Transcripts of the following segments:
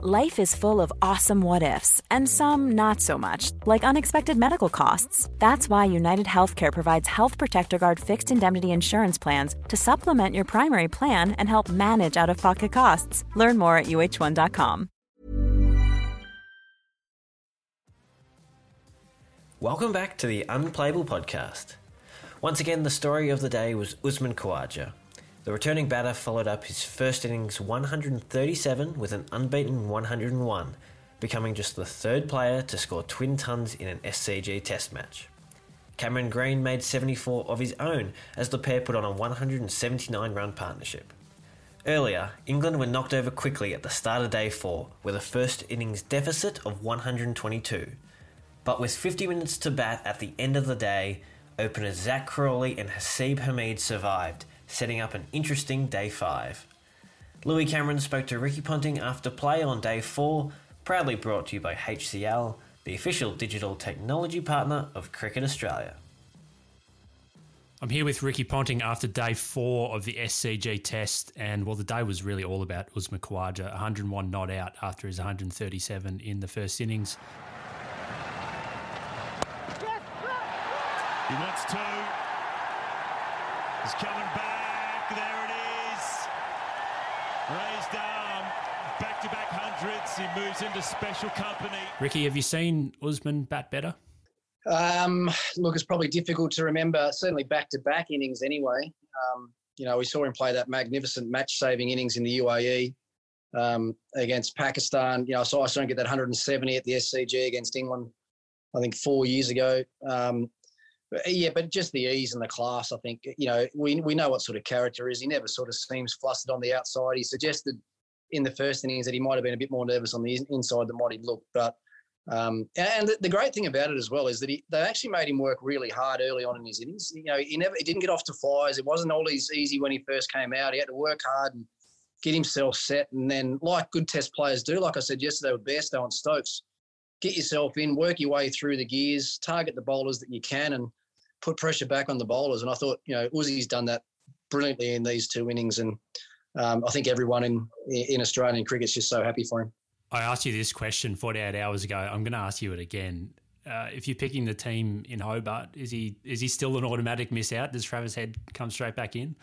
Life is full of awesome what ifs, and some not so much, like unexpected medical costs. That's why United Healthcare provides Health Protector Guard fixed indemnity insurance plans to supplement your primary plan and help manage out of pocket costs. Learn more at uh1.com. Welcome back to the Unplayable Podcast. Once again, the story of the day was Usman Khawaja. The returning batter followed up his first innings 137 with an unbeaten 101, becoming just the third player to score twin tons in an SCG test match. Cameron Green made 74 of his own as the pair put on a 179 run partnership. Earlier, England were knocked over quickly at the start of day 4 with a first innings deficit of 122. But with 50 minutes to bat at the end of the day, openers Zak Crawley and Haseeb Hameed survived setting up an interesting day five. Louis Cameron spoke to Ricky Ponting after play on day four, proudly brought to you by HCL, the official digital technology partner of Cricket Australia. I'm here with Ricky Ponting after day four of the SCG test, and well, the day was really all about Usman Khawaja, 101 not out after his 137 in the first innings. He wants to. He's coming back. There it is. Raised arm. Back to back hundreds. He moves into special company. Ricky, have you seen Usman bat better? Um, look, it's probably difficult to remember, certainly back to back innings anyway. Um, you know, we saw him play that magnificent match saving innings in the UAE um, against Pakistan. You know, I saw, I saw him get that 170 at the SCG against England, I think four years ago. Um, uh, yeah, but just the ease and the class, I think, you know, we, we know what sort of character is. He never sort of seems flustered on the outside. He suggested in the first innings that he might have been a bit more nervous on the inside than what he'd looked. But um, and the, the, great thing about it as well is that he, they actually made him work really hard early on in his innings. You know, he never he didn't get off to flies. It wasn't always easy when he first came out. He had to work hard and get himself set. And then, like good Test players do, like I said yesterday with Bairstow and Stokes, get yourself in, work your way through the gears, target the bowlers that you can, and put pressure back on the bowlers. And I thought, you know, Uzi's done that brilliantly in these two innings. And um, I think everyone in in Australian cricket's just so happy for him. I asked you this question 48 hours ago. I'm going to ask you it again. Uh, if you're picking the team in Hobart, is he is he still an automatic miss out? Does Travis Head come straight back in?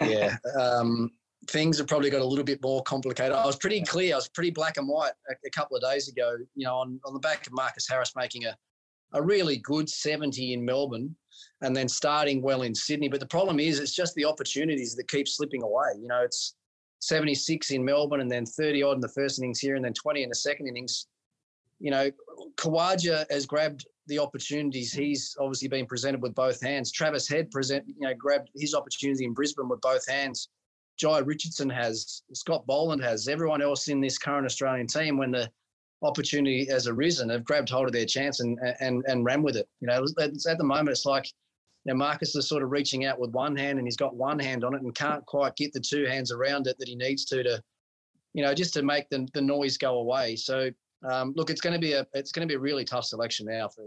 Yeah, um, things have probably got a little bit more complicated. I was pretty clear. I was pretty black and white a, a couple of days ago. You know, on, on the back of Marcus Harris making a a really good 70 in Melbourne and then starting well in Sydney. But the problem is, it's just the opportunities that keep slipping away. You know, it's 76 in Melbourne and then 30 odd in the first innings here and then 20 in the second innings. You know, Khawaja has grabbed the opportunities. He's obviously been presented with both hands. Travis Head present, you know, grabbed his opportunity in Brisbane with both hands. Jhye Richardson has, Scott Boland has, everyone else in this current Australian team when the opportunity has arisen have grabbed hold of their chance and and and ran with it. You know, at the moment it's like you know, Marcus is sort of reaching out with one hand and he's got one hand on it and can't quite get the two hands around it that he needs to to, you know, just to make the, the noise go away. So um, look, it's going to be a it's going to be a really tough selection now for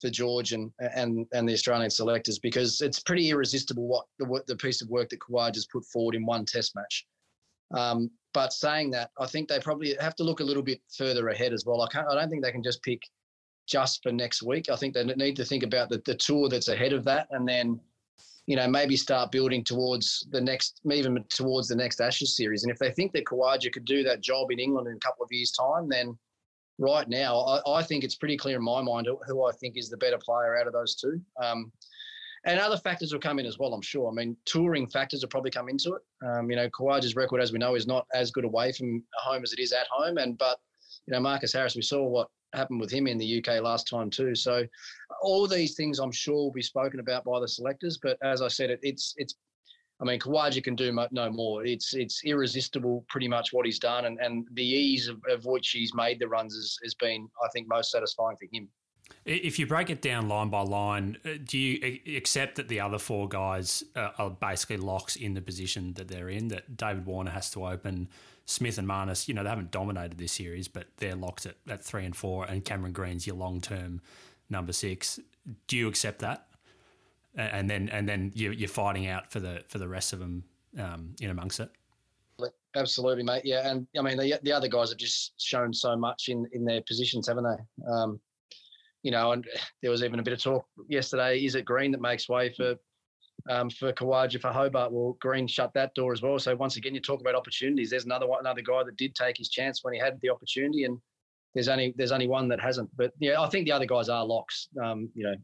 for George and and and the Australian selectors because it's pretty irresistible what the the piece of work that Kawhi has put forward in one Test match. Um, but saying that, I think they probably have to look a little bit further ahead as well. I can't. I don't think they can just pick just for next week. I think they need to think about the, the tour that's ahead of that, and then you know maybe start building towards the next, even towards the next Ashes series. And if they think that Khawaja could do that job in England in a couple of years' time, then right now I, I think it's pretty clear in my mind who, who, I think is the better player out of those two. Um, and other factors will come in as well, I'm sure. I mean, touring factors will probably come into it. Um, you know, Khawaja's record, as we know, is not as good away from home as it is at home. And but you know, Marcus Harris, we saw what happened with him in the UK last time too. So all these things, I'm sure, will be spoken about by the selectors. But as I said, it, it's it's. I mean, Khawaja can do no more. It's it's irresistible, pretty much what he's done, and, and the ease of, of which he's made the runs has, has been, I think, most satisfying for him. If you break it down line by line, uh, do you accept that the other four guys are basically locks in the position that they're in? That David Warner has to open, Smith and Marnus, you know, they haven't dominated this series, but they're locked at, at three and four, and Cameron Green's your long term number six. Do you accept that? And then and then you're fighting out for the for the rest of them um, in amongst it. absolutely, mate. Yeah, and I mean the the other guys have just shown so much in in their positions, haven't they? Um, you know, and there was even a bit of talk yesterday. Is it Green that makes way for um, for Khawaja for Hobart? Well, Green shut that door as well. So once again, you talk about opportunities. There's another one, another guy that did take his chance when he had the opportunity, and there's only there's only one that hasn't. But yeah, I think the other guys are locks. Um, you know,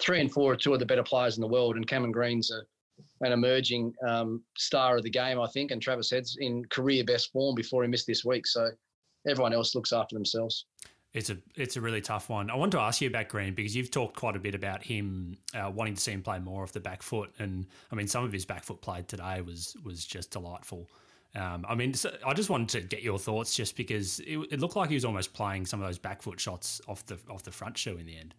three and four are two of the better players in the world, and Cameron Green's a an emerging um, star of the game, I think, and Travis Head's in career best form before he missed this week. So everyone else looks after themselves. It's a it's a really tough one. I want to ask you about Green because you've talked quite a bit about him uh, wanting to see him play more off the back foot, and I mean some of his back foot play today was was just delightful. Um, I mean, so I just wanted to get your thoughts, just because it, it, looked like he was almost playing some of those back foot shots off the off the front shoe in the end.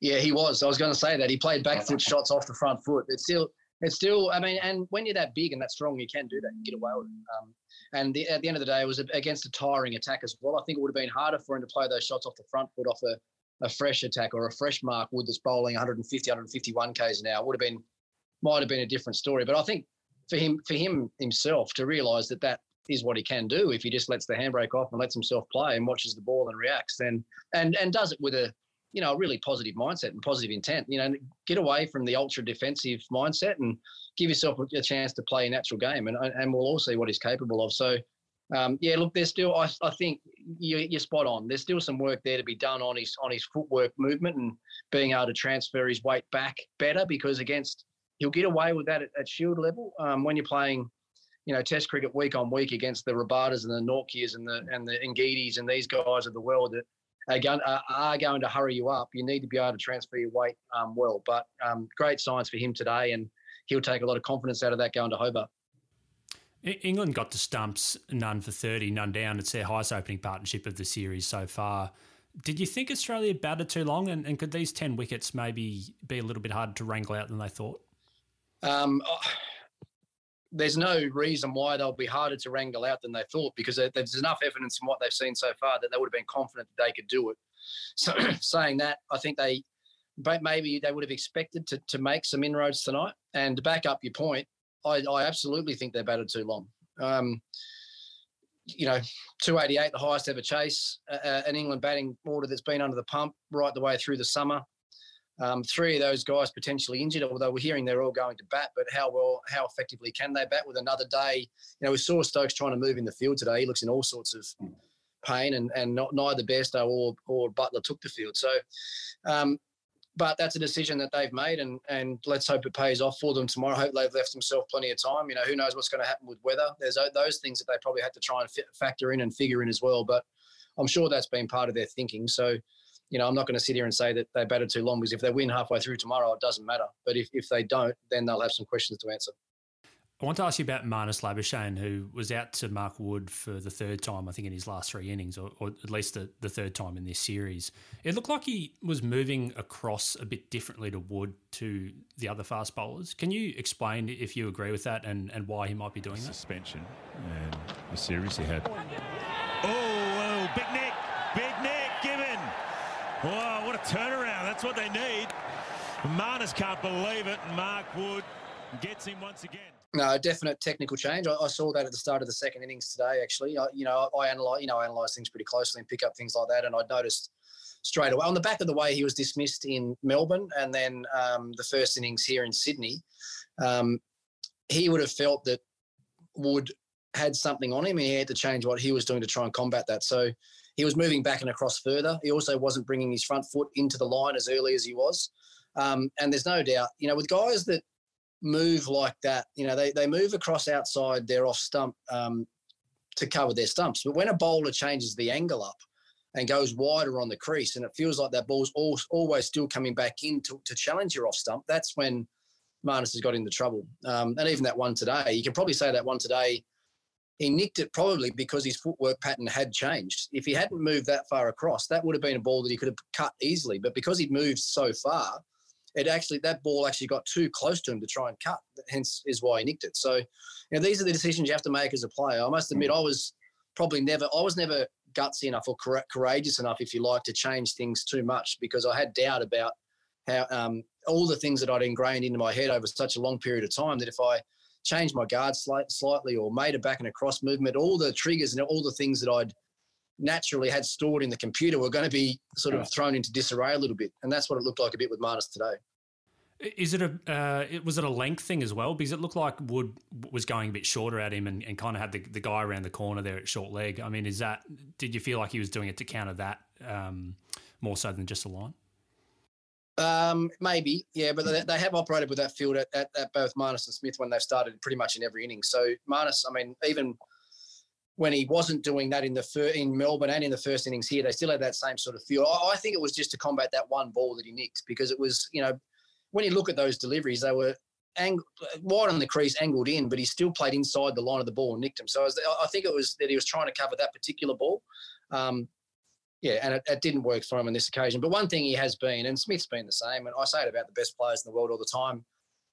Yeah, he was. I was going to say that he played back foot shots off the front foot. It's still, it's still. I mean, and when you're that big and that strong, you can do that. Get away with it. Um, and the, at the end of the day, it was against a tiring attack as well. I think it would have been harder for him to play those shots off the front foot off a, a fresh attack or a fresh Mark Wood that's bowling 150, 151 k's an hour. Would have been, might have been a different story. But I think for him, for him himself to realise that that is what he can do if he just lets the handbrake off and lets himself play and watches the ball and reacts, then and and does it with a you know, a really positive mindset and positive intent. You know, get away from the ultra defensive mindset and give yourself a chance to play a natural game, and and we'll all see what he's capable of. So, um, yeah, look, there's still, I, I think you, you're spot on. There's still some work there to be done on his on his footwork movement and being able to transfer his weight back better because against he'll get away with that at, at Shield level um, when you're playing. You know, Test cricket week on week against the Rabadas and the Nortjes and the and the Ngidis and these guys of the world that are going, are going to hurry you up. You need to be able to transfer your weight um, well. But um, great signs for him today, and he'll take a lot of confidence out of that going to Hobart. England got to stumps, none for 30, none down. It's their highest opening partnership of the series so far. Did you think Australia batted too long? And, and could these 10 wickets maybe be a little bit harder to wrangle out than they thought? Um, there's no reason why they'll be harder to wrangle out than they thought because there's enough evidence from what they've seen so far that they would have been confident that they could do it. So, saying that, I think they, maybe they would have expected to, to make some inroads tonight. And to back up your point, I, I absolutely think they're batted too long. Um, you know, 288, the highest ever chase, uh, an England batting order that's been under the pump right the way through the summer. Um, three of those guys potentially injured, although we're hearing they're all going to bat. But how well, how effectively can they bat with another day? You know, we saw Stokes trying to move in the field today. He looks in all sorts of pain, and and not, neither Bairstow or or Buttler took the field. So, um, but that's a decision that they've made, and and let's hope it pays off for them tomorrow. I hope they've left themselves plenty of time. You know, who knows what's going to happen with weather? There's those things that they probably had to try and factor in and figure in as well. But I'm sure that's been part of their thinking. So you know, I'm not going to sit here and say that they batted too long because if they win halfway through tomorrow, it doesn't matter. But if, if they don't, then they'll have some questions to answer. I want to ask you about Marnus Labuschagne, who was out to Mark Wood for the third time, I think, in his last three innings, or, or at least the, the, third time in this series. It looked like he was moving across a bit differently to Wood to the other fast bowlers. Can you explain if you agree with that and, and why he might be doing that? Suspension and the series he had. Oh, big neck, big neck given. Wow, what a turnaround. That's what they need. Marnus can't believe it. Mark Wood gets him once again. No, definite technical change. I, I, saw that at the start of the second innings today. Actually, I, you know, I analyze, you know, I analyze things pretty closely and pick up things like that. And I noticed straight away on the back of the way he was dismissed in Melbourne, and then um, the first innings here in Sydney, um, he would have felt that Wood had something on him. And he had to change what he was doing to try and combat that. So he was moving back and across further. He also wasn't bringing his front foot into the line as early as he was. Um, and there's no doubt, you know, with guys that move like that, you know, they, they move across outside their off stump um, to cover their stumps. But when a bowler changes the angle up and goes wider on the crease and it feels like that ball's all, always still coming back in to, to challenge your off stump, that's when Marnus has got into trouble. Um, and even that one today, you can probably say that one today he nicked it probably because his footwork pattern had changed. If he hadn't moved that far across, that would have been a ball that he could have cut easily. But because he'd moved so far, it actually that ball actually got too close to him to try and cut. Hence is why he nicked it. So, you know, these are the decisions you have to make as a player. I must admit, I was probably never, I was never gutsy enough or courageous enough, if you like, to change things too much because I had doubt about how um, all the things that I'd ingrained into my head over such a long period of time that if I changed my guard slight, slightly or made a back and across movement, all the triggers and all the things that I'd naturally had stored in the computer were going to be sort of thrown into disarray a little bit. And that's what it looked like a bit with Marnus today. Is it a uh, it, was it a length thing as well? Because it looked like Wood was going a bit shorter at him and, and kind of had the, the guy around the corner there at short leg. I mean, is that did you feel like he was doing it to counter that um, more so than just a line? Um, maybe, yeah, but they, they have operated with that field at, at, at, both Marnus and Smith when they've started pretty much in every inning. So Marnus, I mean, even when he wasn't doing that in the fir- in Melbourne and in the first innings here, they still had that same sort of feel. I, I think it was just to combat that one ball that he nicked because it was, you know, when you look at those deliveries, they were ang- wide on the crease, angled in, but he still played inside the line of the ball and nicked him. So I, was, I think it was that he was trying to cover that particular ball. Um, yeah, and it, it, didn't work for him on this occasion. But one thing he has been, and Smith's been the same, and I say it about the best players in the world all the time.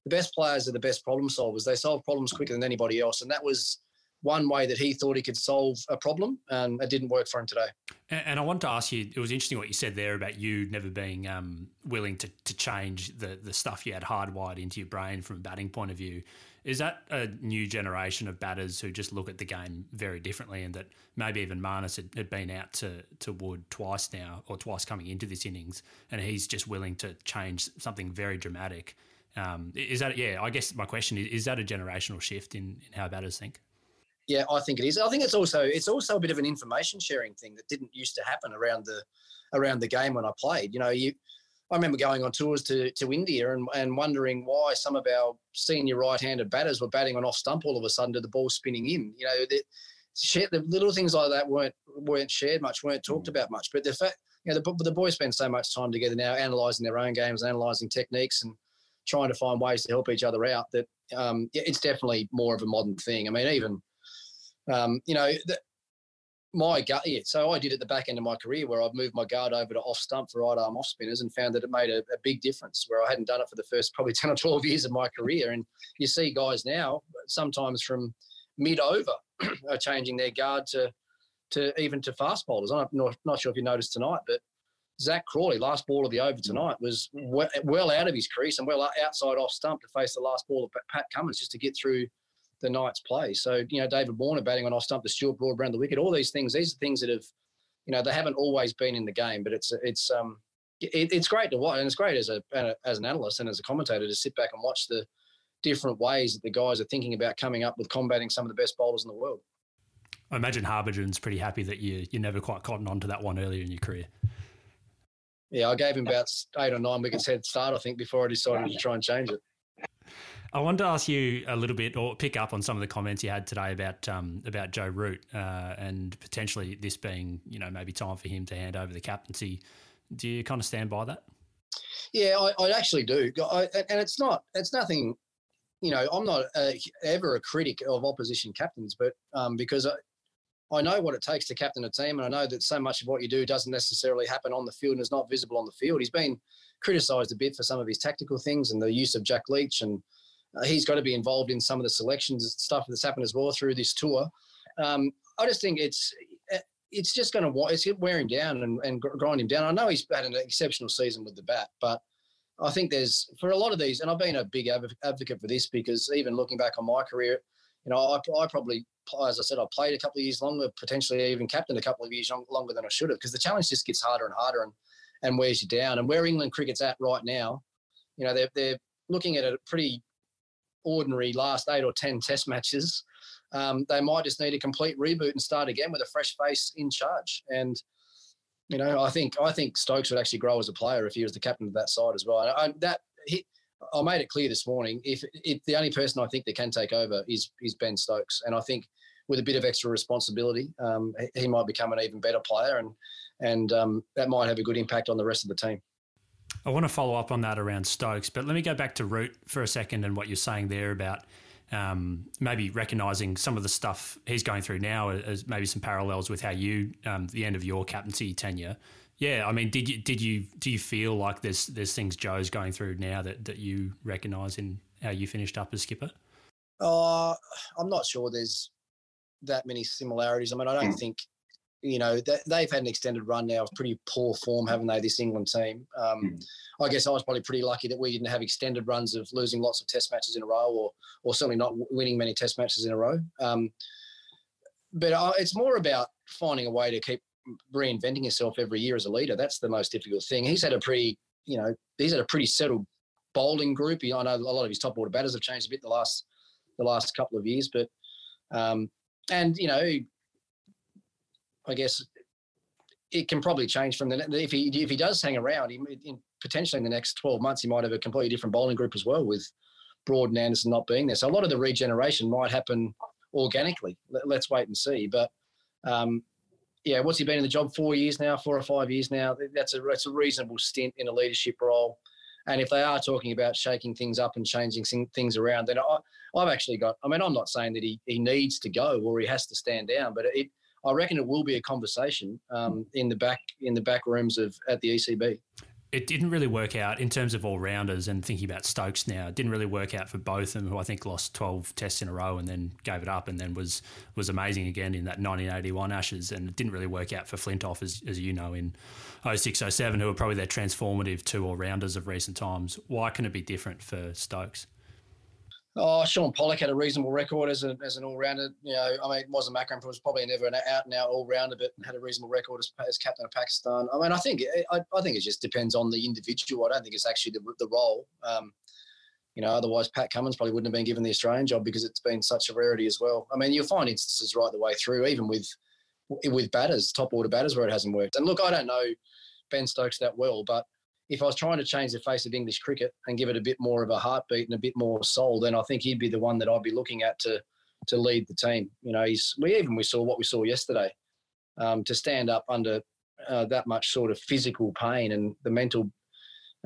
The best players are the best problem solvers. They solve problems quicker than anybody else, and that was one way that he thought he could solve a problem, and it didn't work for him today. And, and I want to ask you, it was interesting what you said there about you never being um, willing to, to change the the stuff you had hardwired into your brain from a batting point of view. Is that a new generation of batters who just look at the game very differently, and that maybe even Marnus had, had been out to to Wood twice now, or twice coming into this innings, and he's just willing to change something very dramatic? Um, is that yeah? I guess my question is: Is that a generational shift in, in how batters think? Yeah, I think it is. I think it's also it's also a bit of an information sharing thing that didn't used to happen around the around the game when I played. You know, you I remember going on tours to, to India and, and wondering why some of our senior right-handed batters were batting on off stump all of a sudden to the ball spinning in. You know, the, the little things like that weren't weren't shared much, weren't talked mm. about much. But the fact, you know, the, the boys spend so much time together now, analysing their own games, analysing techniques, and trying to find ways to help each other out. That um, yeah, it's definitely more of a modern thing. I mean, even um, you know, the, my gut, yeah. So I did at the back end of my career where I've moved my guard over to off stump for right arm off spinners and found that it made a, a, big difference where I hadn't done it for the first probably 10 or 12 years of my career. And you see guys now, sometimes from mid over, are changing their guard to to even to fast bowlers. I'm not, not sure if you noticed tonight, but Zak Crawley, last ball of the over mm. tonight, was well, well out of his crease and well outside off stump to face the last ball of Pat Cummins just to get through the night's play. So, you know, David Warner batting on off stump, the Stuart Broad around the wicket, all these things, these are things that have, you know, they haven't always been in the game, but it's, it's, um, it, it's great to watch. And it's great as a, as an analyst and as a commentator to sit back and watch the different ways that the guys are thinking about coming up with combating some of the best bowlers in the world. I imagine Harbhajan's pretty happy that you, you never quite cotton on to that one earlier in your career. Yeah, I gave him about eight or nine wickets head start, I think, before I decided to try and change it. I wanted to ask you a little bit, or pick up on some of the comments you had today about um, about Joe Root uh, and potentially this being, you know, maybe time for him to hand over the captaincy. Do you kind of stand by that? Yeah, I, I actually do, I, and it's not, it's nothing. You know, I'm not a, ever a critic of opposition captains, but um, because I, I know what it takes to captain a team, and I know that so much of what you do doesn't necessarily happen on the field and is not visible on the field. He's been criticised a bit for some of his tactical things and the use of Jack Leach and uh, he's got to be involved in some of the selections stuff that's happened as well through this tour. Um, I just think it's uh, it's just going to it's wear him down and, and grind him down. I know he's had an exceptional season with the bat, but I think there's for a lot of these, and I've been a big advocate for this because even looking back on my career, you know, I, I probably, as I said, I played a couple of years longer, potentially even captained a couple of years longer than I should have because the challenge just gets harder and harder and and wears you down. And where England cricket's at right now, you know, they're they're looking at a pretty ordinary last eight or 10 test matches, um, they might just need a complete reboot and start again with a fresh face in charge. And, you know, I think I think Stokes would actually grow as a player if he was the captain of that side as well. I, that he, I made it clear this morning. If, if the only person I think that can take over is is Ben Stokes, and I think with a bit of extra responsibility, um, he, might become an even better player, and and um, that might have a good impact on the rest of the team. I want to follow up on that around Stokes, but let me go back to Root for a second and what you're saying there about um, maybe recognizing some of the stuff he's going through now as maybe some parallels with how you um, the end of your captaincy tenure. Yeah, I mean, did you did you do you feel like there's there's things Joe's going through now that that you recognise in how you finished up as skipper? Uh, I'm not sure there's that many similarities. I mean, I don't hmm. think you know, they've had an extended run now of pretty poor form, haven't they? This England team. Um, mm. I guess I was probably pretty lucky that we didn't have extended runs of losing lots of Test matches in a row, or or certainly not winning many Test matches in a row. Um, but uh, it's more about finding a way to keep reinventing yourself every year as a leader. That's the most difficult thing. He's had a pretty, you know, he's had a pretty settled bowling group. I know a lot of his top order batters have changed a bit the last the last couple of years, but um, and you know, I guess it can probably change from the if he if he does hang around, he, in, potentially in the next twelve months, he might have a completely different bowling group as well with Broad and Anderson not being there. So a lot of the regeneration might happen organically. Let, us wait and see. But um, yeah, what's he been in the job? Four years now, four or five years now. That's a that's a reasonable stint in a leadership role. And if they are talking about shaking things up and changing things around, then I, I've actually got. I mean, I'm not saying that he, he needs to go or he has to stand down, but it, I reckon it will be a conversation um, in the back in the back rooms of at the ECB it didn't really work out in terms of all rounders and thinking about Stokes now. It didn't really work out for Botham, who I think lost 12 tests in a row and then gave it up and then was was amazing again in that 1981 Ashes. And it didn't really work out for Flintoff, as, as you know, in 06 07, who are probably their transformative two all rounders of recent times. Why can it be different for Stokes? Oh, Shaun Pollock had a reasonable record as, a, as an all rounder. You know, I mean, Wasim Akram was probably never an out and out all rounder, but had a reasonable record as, as captain of Pakistan. I mean, I think I, I, think it just depends on the individual. I don't think it's actually the, the role. Um, you know, otherwise Pat Cummins probably wouldn't have been given the Australian job because it's been such a rarity as well. I mean, you'll find instances right the way through, even with with batters, top order batters, where it hasn't worked. And look, I don't know Ben Stokes that well, but if I was trying to change the face of English cricket and give it a bit more of a heartbeat and a bit more soul, then I think he'd be the one that I'd be looking at to to lead the team. You know, he's we even we saw what we saw yesterday. Um, to stand up under uh, that much sort of physical pain and the mental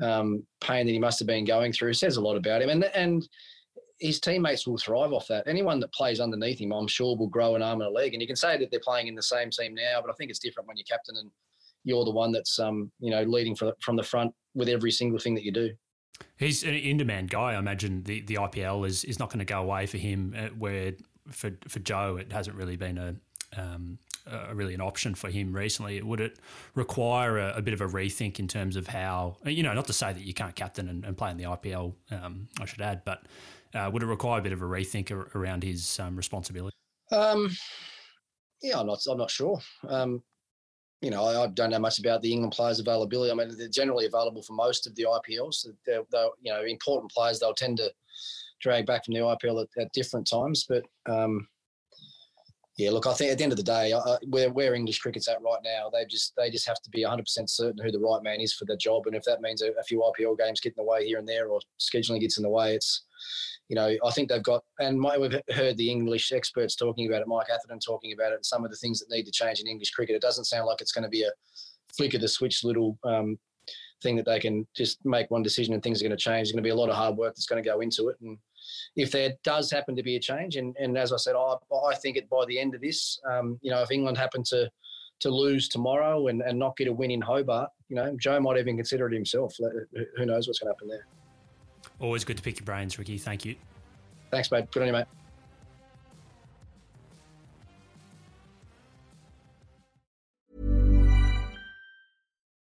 um, pain that he must have been going through says a lot about him. And and his teammates will thrive off that. Anyone that plays underneath him, I'm sure, will grow an arm and a leg. And you can say that they're playing in the same team now, but I think it's different when you're captain and you're the one that's um, you know leading from from the front with every single thing that you do. He's an in-demand guy. I imagine the, the IPL is, is not going to go away for him. Uh, where for for Joe, it hasn't really been a um, a, really an option for him recently. Would it require a, a, bit of a rethink in terms of how you know? Not to say that you can't captain and, and play in the IPL. Um, I should add, but uh, would it require a bit of a rethink around his um, responsibility? Um, yeah, I'm not. I'm not sure. Um, you know, I, I, don't know much about the England players' availability. I mean, they're generally available for most of the IPLs. They're, they're you know, important players. They'll tend to drag back from the IPL at, at different times. But um, yeah, look, I think at the end of the day, where where English cricket's at right now, they just they just have to be 100% certain who the right man is for the job. And if that means a, a few IPL games get in the way here and there, or scheduling gets in the way, it's you know, I think they've got, and my, we've heard the English experts talking about it, Mike Atherton talking about it, and some of the things that need to change in English cricket. It doesn't sound like it's going to be a flick of the switch little um, thing that they can just make one decision and things are going to change. There's going to be a lot of hard work that's going to go into it. And if there does happen to be a change, and, and as I said, I, I think it by the end of this, um, you know, if England happen to to lose tomorrow and, and not get a win in Hobart, you know, Joe might even consider it himself. Who knows what's going to happen there. Always good to pick your brains, Ricky. Thank you. Thanks, mate. Good on you, mate.